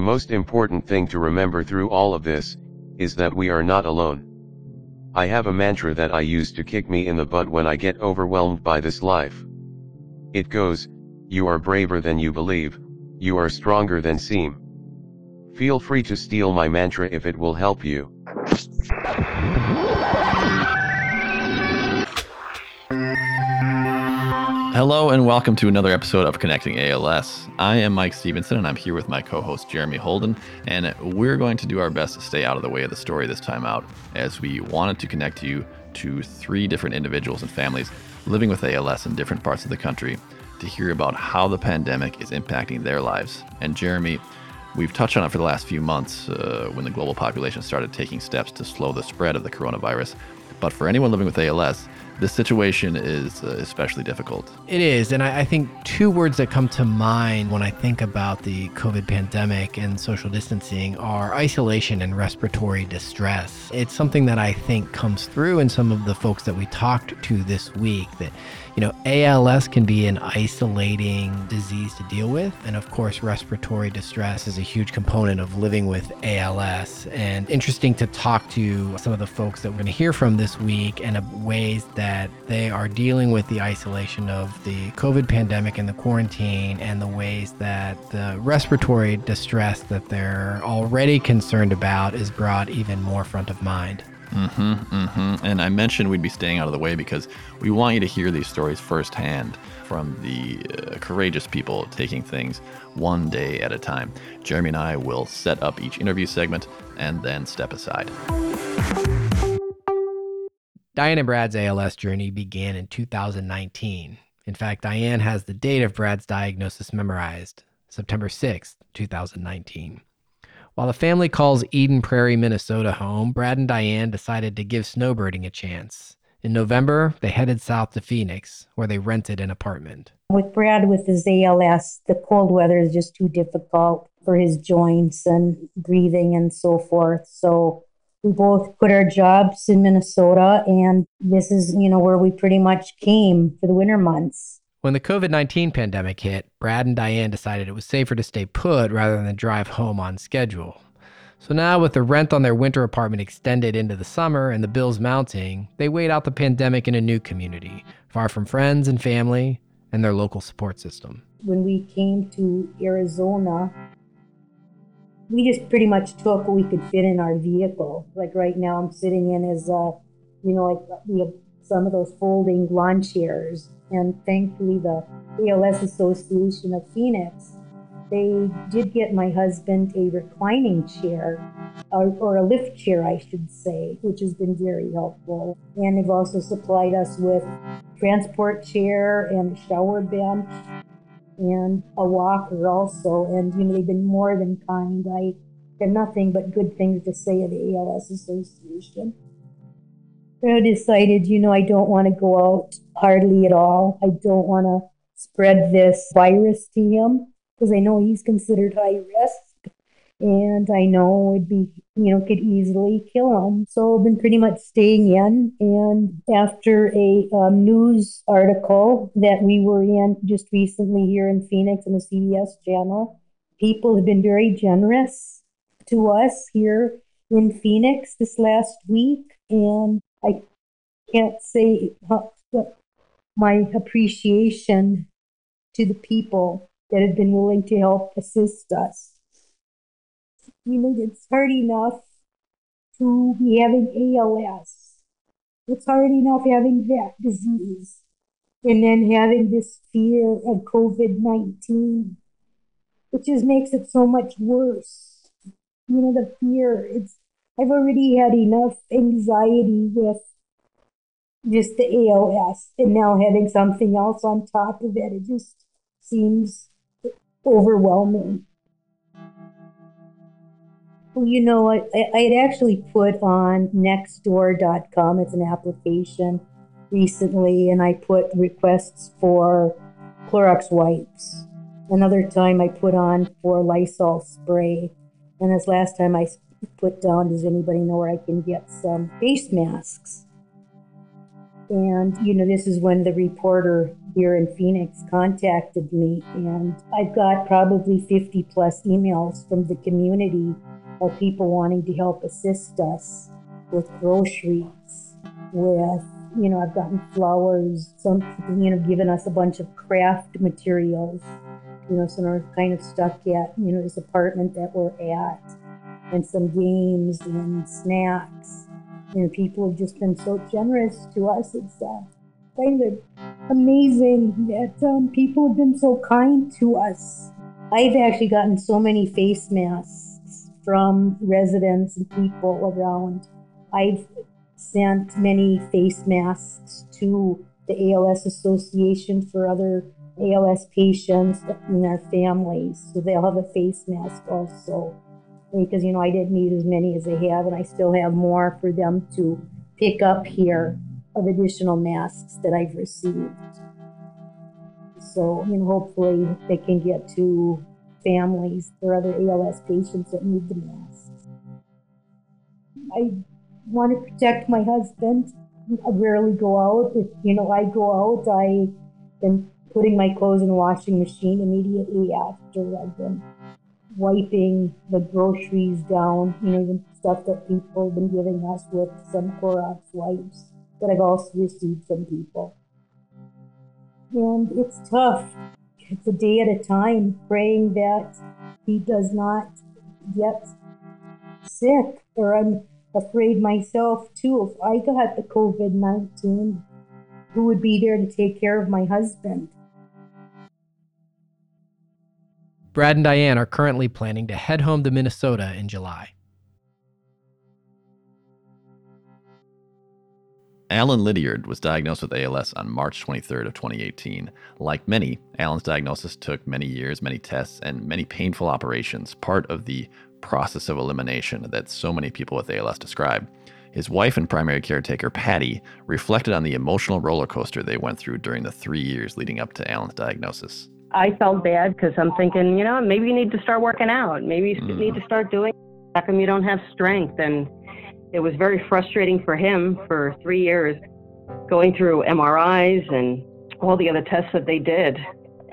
The most important thing to remember through all of this, is that we are not alone. I have a mantra that I use to kick me in the butt when I get overwhelmed by this life. It goes, you are braver than you believe, you are stronger than seem. Feel free to steal my mantra if it will help you. Hello and welcome to another episode of Connecting ALS. I am Mike Stevenson and I'm here with my co host Jeremy Holden, and we're going to do our best to stay out of the way of the story this time out as we wanted to connect you to three different individuals and families living with ALS in different parts of the country to hear about how the pandemic is impacting their lives. And Jeremy, we've touched on it for the last few months uh, when the global population started taking steps to slow the spread of the coronavirus. But for anyone living with ALS, this situation is uh, especially difficult. It is. And I, I, think two words that come to mind when I think about the COVID pandemic and social distancing are isolation and respiratory distress. It's something that I think comes through in some of the folks that we talked to this week that you know, ALS can be an isolating disease to deal with. And of course, respiratory distress is a huge component of living with ALS. And interesting to talk to some of the folks that we're going to hear from this week and ways that they are dealing with the isolation of the COVID pandemic and the quarantine and the ways that the respiratory distress that they're already concerned about is brought even more front of mind. Mm-hmm, mm-hmm. And I mentioned we'd be staying out of the way because we want you to hear these stories firsthand from the uh, courageous people taking things one day at a time. Jeremy and I will set up each interview segment and then step aside. Diane and Brad's ALS journey began in 2019. In fact, Diane has the date of Brad's diagnosis memorized September 6th, 2019. While the family calls Eden Prairie, Minnesota home, Brad and Diane decided to give snowbirding a chance. In November, they headed south to Phoenix, where they rented an apartment. With Brad with his ALS, the cold weather is just too difficult for his joints and breathing and so forth. So we both quit our jobs in Minnesota, and this is, you know, where we pretty much came for the winter months. When the COVID 19 pandemic hit, Brad and Diane decided it was safer to stay put rather than drive home on schedule. So now, with the rent on their winter apartment extended into the summer and the bills mounting, they wait out the pandemic in a new community, far from friends and family and their local support system. When we came to Arizona, we just pretty much took what we could fit in our vehicle. Like right now, I'm sitting in as a, you know, like we have some of those folding lawn chairs and thankfully the ALS Association of Phoenix, they did get my husband a reclining chair, or, or, a lift chair, I should say, which has been very helpful. And they've also supplied us with transport chair and shower bench and a walker also. And you know they've been more than kind. I have nothing but good things to say of the ALS Association. I decided, you know, I don't want to go out hardly at all. I don't want to spread this virus to him because I know he's considered high risk. And I know it'd be, you know, could easily kill him. So I've been pretty much staying in. And after a um, news article that we were in just recently here in Phoenix in the CBS channel, people have been very generous to us here in Phoenix this last week. And I can't say my appreciation to the people that have been willing to help assist us. Know, it's hard enough to be having ALS. It's hard enough having that disease and then having this fear of COVID 19, which just makes it so much worse. You know, the fear, it's I've already had enough anxiety with just the ALS and now having something else on top of it. It just seems overwhelming. You know, I, I had actually put on nextdoor.com, it's an application recently, and I put requests for Clorox wipes. Another time I put on for Lysol spray. And this last time I put down, does anybody know where I can get some face masks? And, you know, this is when the reporter here in Phoenix contacted me, and I've got probably 50 plus emails from the community of people wanting to help assist us with groceries, with you know, I've gotten flowers, some you know, given us a bunch of craft materials, you know, some are kind of stuck at, you know, this apartment that we're at, and some games and snacks. You know, people have just been so generous to us. It's uh, kind of amazing that um, people have been so kind to us. I've actually gotten so many face masks from residents and people around. I've sent many face masks to the ALS Association for other ALS patients and their families. So they'll have a face mask also. Because, you know, I didn't need as many as they have, and I still have more for them to pick up here of additional masks that I've received. So, know, hopefully they can get to families or other ALS patients that need the masks. I want to protect my husband. I rarely go out. If you know I go out, I am putting my clothes in the washing machine immediately after. I've been wiping the groceries down, you know, the stuff that people have been giving us with some Clorox wipes that I've also received from people. And it's tough. It's a day at a time, praying that he does not get sick or I'm afraid myself too. If I got the COVID 19, who would be there to take care of my husband? Brad and Diane are currently planning to head home to Minnesota in July. Alan Lydiard was diagnosed with ALS on March 23rd of 2018. Like many, Alan's diagnosis took many years, many tests, and many painful operations, part of the process of elimination that so many people with ALS describe. His wife and primary caretaker, Patty, reflected on the emotional roller coaster they went through during the three years leading up to Alan's diagnosis. I felt bad because I'm thinking, you know, maybe you need to start working out. Maybe you mm. need to start doing. How come you don't have strength? And it was very frustrating for him for three years, going through MRIs and all the other tests that they did,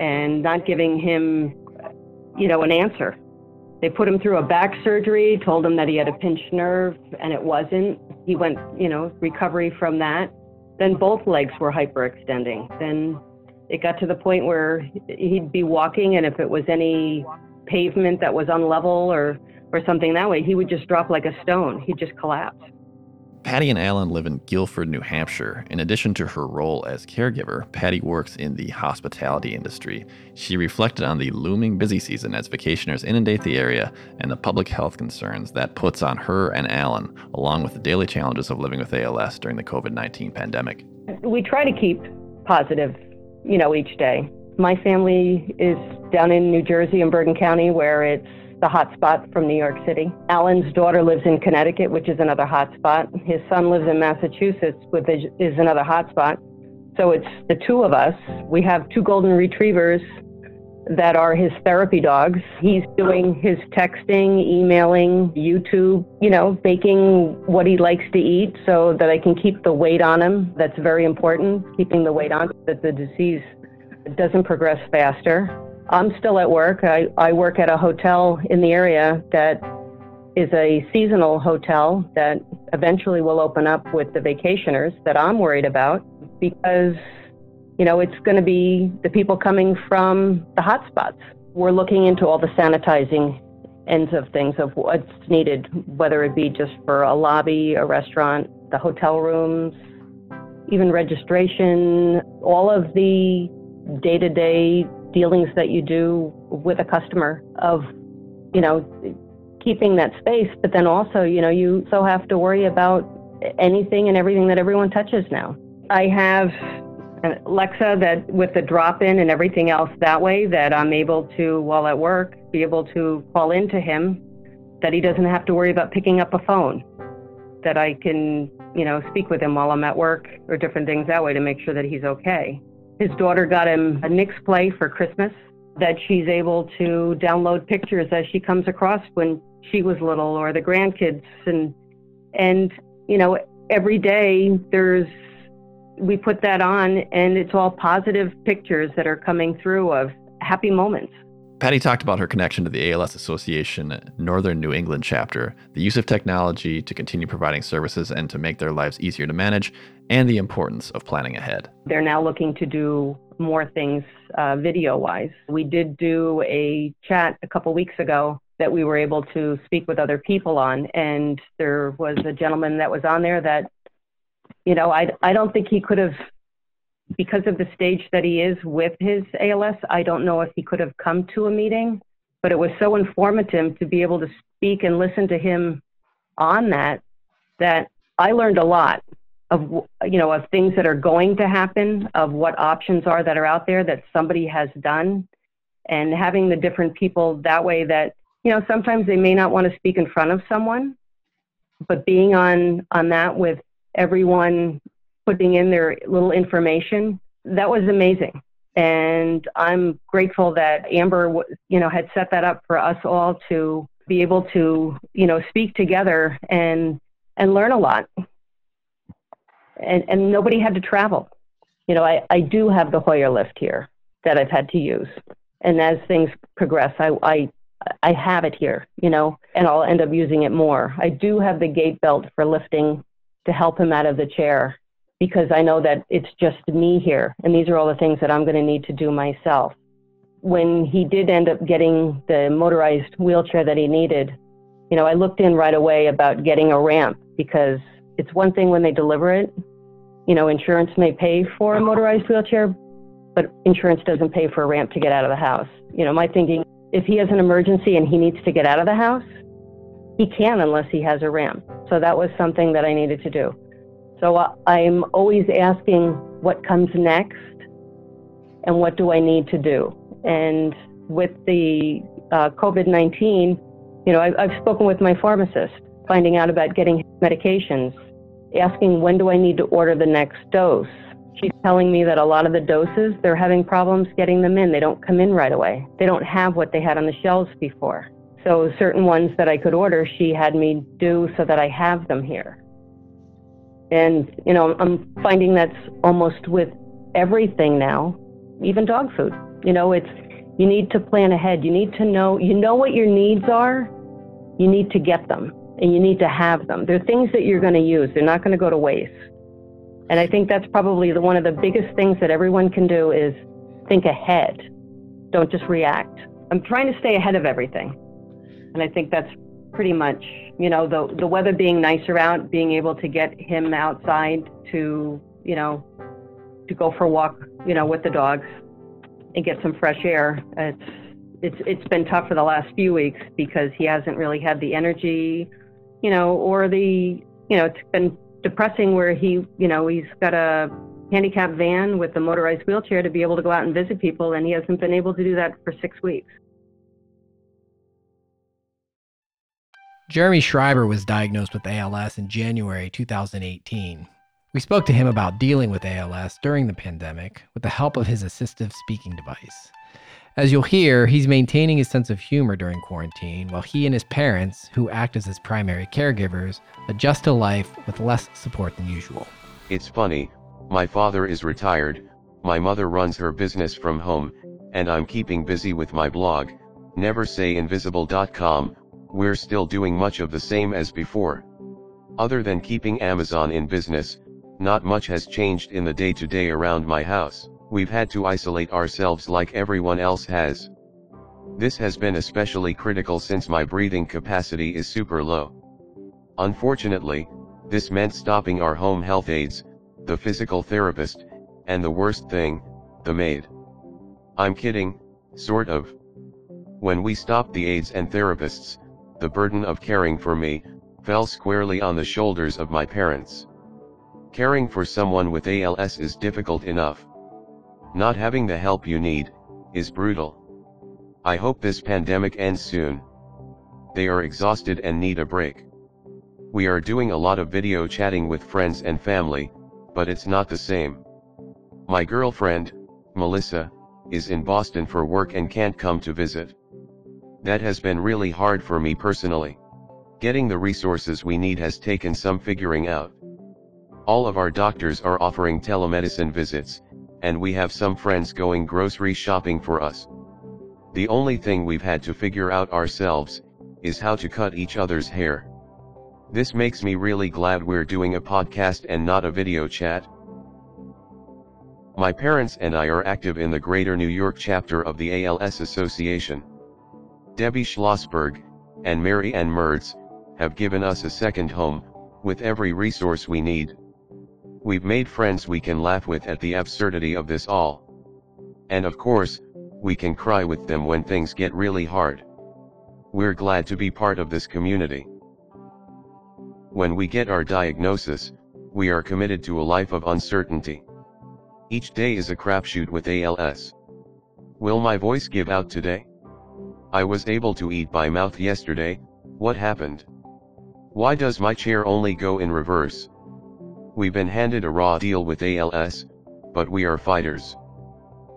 and not giving him, you know, an answer. They put him through a back surgery, told him that he had a pinched nerve, and it wasn't. He went, you know, recovery from that. Then both legs were hyperextending. Then it got to the point where he'd be walking, and if it was any pavement that was unlevel or, or something that way, he would just drop like a stone. He'd just collapse. Patty and Alan live in Guilford, New Hampshire. In addition to her role as caregiver, Patty works in the hospitality industry. She reflected on the looming busy season as vacationers inundate the area and the public health concerns that puts on her and Alan, along with the daily challenges of living with ALS during the COVID 19 pandemic. We try to keep positive, you know, each day. My family is down in New Jersey in Bergen County where it's the hot spot from New York City. Alan's daughter lives in Connecticut, which is another hot spot. His son lives in Massachusetts, which is another hot spot. So it's the two of us. We have two golden retrievers that are his therapy dogs. He's doing his texting, emailing, YouTube, you know, baking what he likes to eat so that I can keep the weight on him. That's very important, keeping the weight on, so that the disease doesn't progress faster. I'm still at work. I, I work at a hotel in the area that is a seasonal hotel that eventually will open up with the vacationers that I'm worried about because, you know, it's going to be the people coming from the hotspots. We're looking into all the sanitizing ends of things of what's needed, whether it be just for a lobby, a restaurant, the hotel rooms, even registration, all of the day to day dealings that you do with a customer of, you know, keeping that space, but then also, you know, you so have to worry about anything and everything that everyone touches now. I have an Alexa that with the drop in and everything else that way that I'm able to, while at work, be able to call into him that he doesn't have to worry about picking up a phone, that I can, you know, speak with him while I'm at work or different things that way to make sure that he's okay. His daughter got him a Knicks play for Christmas that she's able to download pictures as she comes across when she was little or the grandkids and and you know every day there's we put that on, and it's all positive pictures that are coming through of happy moments. Patty talked about her connection to the ALS Association Northern New England chapter, the use of technology to continue providing services and to make their lives easier to manage, and the importance of planning ahead. They're now looking to do more things uh, video wise. We did do a chat a couple weeks ago that we were able to speak with other people on, and there was a gentleman that was on there that, you know, I, I don't think he could have because of the stage that he is with his ALS, I don't know if he could have come to a meeting, but it was so informative to be able to speak and listen to him on that that I learned a lot of you know of things that are going to happen, of what options are that are out there that somebody has done, and having the different people that way that you know sometimes they may not want to speak in front of someone, but being on on that with everyone putting in their little information. That was amazing. And I'm grateful that Amber, you know, had set that up for us all to be able to, you know, speak together and and learn a lot. And and nobody had to travel. You know, I, I do have the Hoyer lift here that I've had to use. And as things progress, I, I I have it here, you know, and I'll end up using it more. I do have the gait belt for lifting to help him out of the chair because I know that it's just me here, and these are all the things that I'm going to need to do myself. When he did end up getting the motorized wheelchair that he needed, you know, I looked in right away about getting a ramp because it's one thing when they deliver it. You know, insurance may pay for a motorized wheelchair, but insurance doesn't pay for a ramp to get out of the house. You know, my thinking if he has an emergency and he needs to get out of the house, he can unless he has a ramp. So that was something that I needed to do. So uh, I'm always asking what comes next and what do I need to do. And with the uh, COVID 19, you know, I've, I've spoken with my pharmacist, finding out about getting medications, asking when do I need to order the next dose. She's telling me that a lot of the doses, they're having problems getting them in. They don't come in right away. They don't have what they had on the shelves before. So certain ones that I could order, she had me do so that I have them here. And, you know, I'm finding that's almost with everything now, even dog food. You know, it's, you need to plan ahead. You need to know, you know what your needs are, you need to get them and you need to have them. They're things that you're going to use, they're not going to go to waste. And I think that's probably the, one of the biggest things that everyone can do is think ahead. Don't just react. I'm trying to stay ahead of everything. And I think that's pretty much, you know, the the weather being nicer out, being able to get him outside to, you know, to go for a walk, you know, with the dogs and get some fresh air. It's it's it's been tough for the last few weeks because he hasn't really had the energy, you know, or the, you know, it's been depressing where he, you know, he's got a handicap van with a motorized wheelchair to be able to go out and visit people and he hasn't been able to do that for 6 weeks. Jeremy Schreiber was diagnosed with ALS in January 2018. We spoke to him about dealing with ALS during the pandemic with the help of his assistive speaking device. As you'll hear, he's maintaining his sense of humor during quarantine while he and his parents, who act as his primary caregivers, adjust to life with less support than usual. It's funny, my father is retired, my mother runs her business from home, and I'm keeping busy with my blog, neversayinvisible.com, we're still doing much of the same as before. Other than keeping Amazon in business, not much has changed in the day-to-day around my house, we've had to isolate ourselves like everyone else has. This has been especially critical since my breathing capacity is super low. Unfortunately, this meant stopping our home health aides, the physical therapist, and the worst thing, the maid. I'm kidding, sort of. When we stopped the aides and therapists, the burden of caring for me, fell squarely on the shoulders of my parents. Caring for someone with ALS is difficult enough. Not having the help you need, is brutal. I hope this pandemic ends soon. They are exhausted and need a break. We are doing a lot of video chatting with friends and family, but it's not the same. My girlfriend, Melissa, is in Boston for work and can't come to visit. That has been really hard for me personally. Getting the resources we need has taken some figuring out. All of our doctors are offering telemedicine visits, and we have some friends going grocery shopping for us. The only thing we've had to figure out ourselves, is how to cut each other's hair. This makes me really glad we're doing a podcast and not a video chat. My parents and I are active in the Greater New York chapter of the ALS Association. Debbie Schlossberg, and Mary Ann Mertz, have given us a second home, with every resource we need. We've made friends we can laugh with at the absurdity of this all. And of course, we can cry with them when things get really hard. We're glad to be part of this community. When we get our diagnosis, we are committed to a life of uncertainty. Each day is a crapshoot with ALS. Will my voice give out today? I was able to eat by mouth yesterday, what happened? Why does my chair only go in reverse? We've been handed a raw deal with ALS, but we are fighters.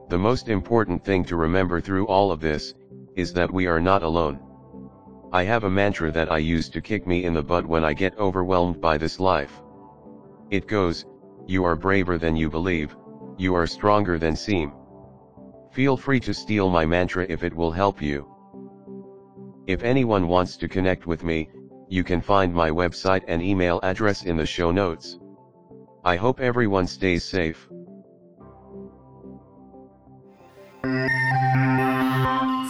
The most important thing to remember through all of this, is that we are not alone. I have a mantra that I use to kick me in the butt when I get overwhelmed by this life. It goes, you are braver than you believe, you are stronger than seem. Feel free to steal my mantra if it will help you. If anyone wants to connect with me, you can find my website and email address in the show notes. I hope everyone stays safe.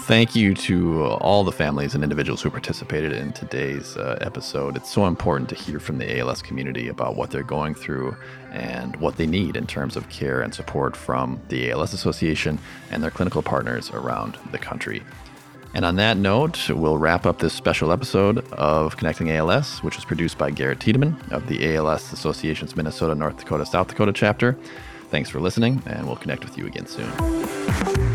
Thank you to all the families and individuals who participated in today's uh, episode. It's so important to hear from the ALS community about what they're going through and what they need in terms of care and support from the ALS Association and their clinical partners around the country. And on that note, we'll wrap up this special episode of Connecting ALS, which was produced by Garrett Tiedemann of the ALS Association's Minnesota, North Dakota, South Dakota chapter. Thanks for listening, and we'll connect with you again soon.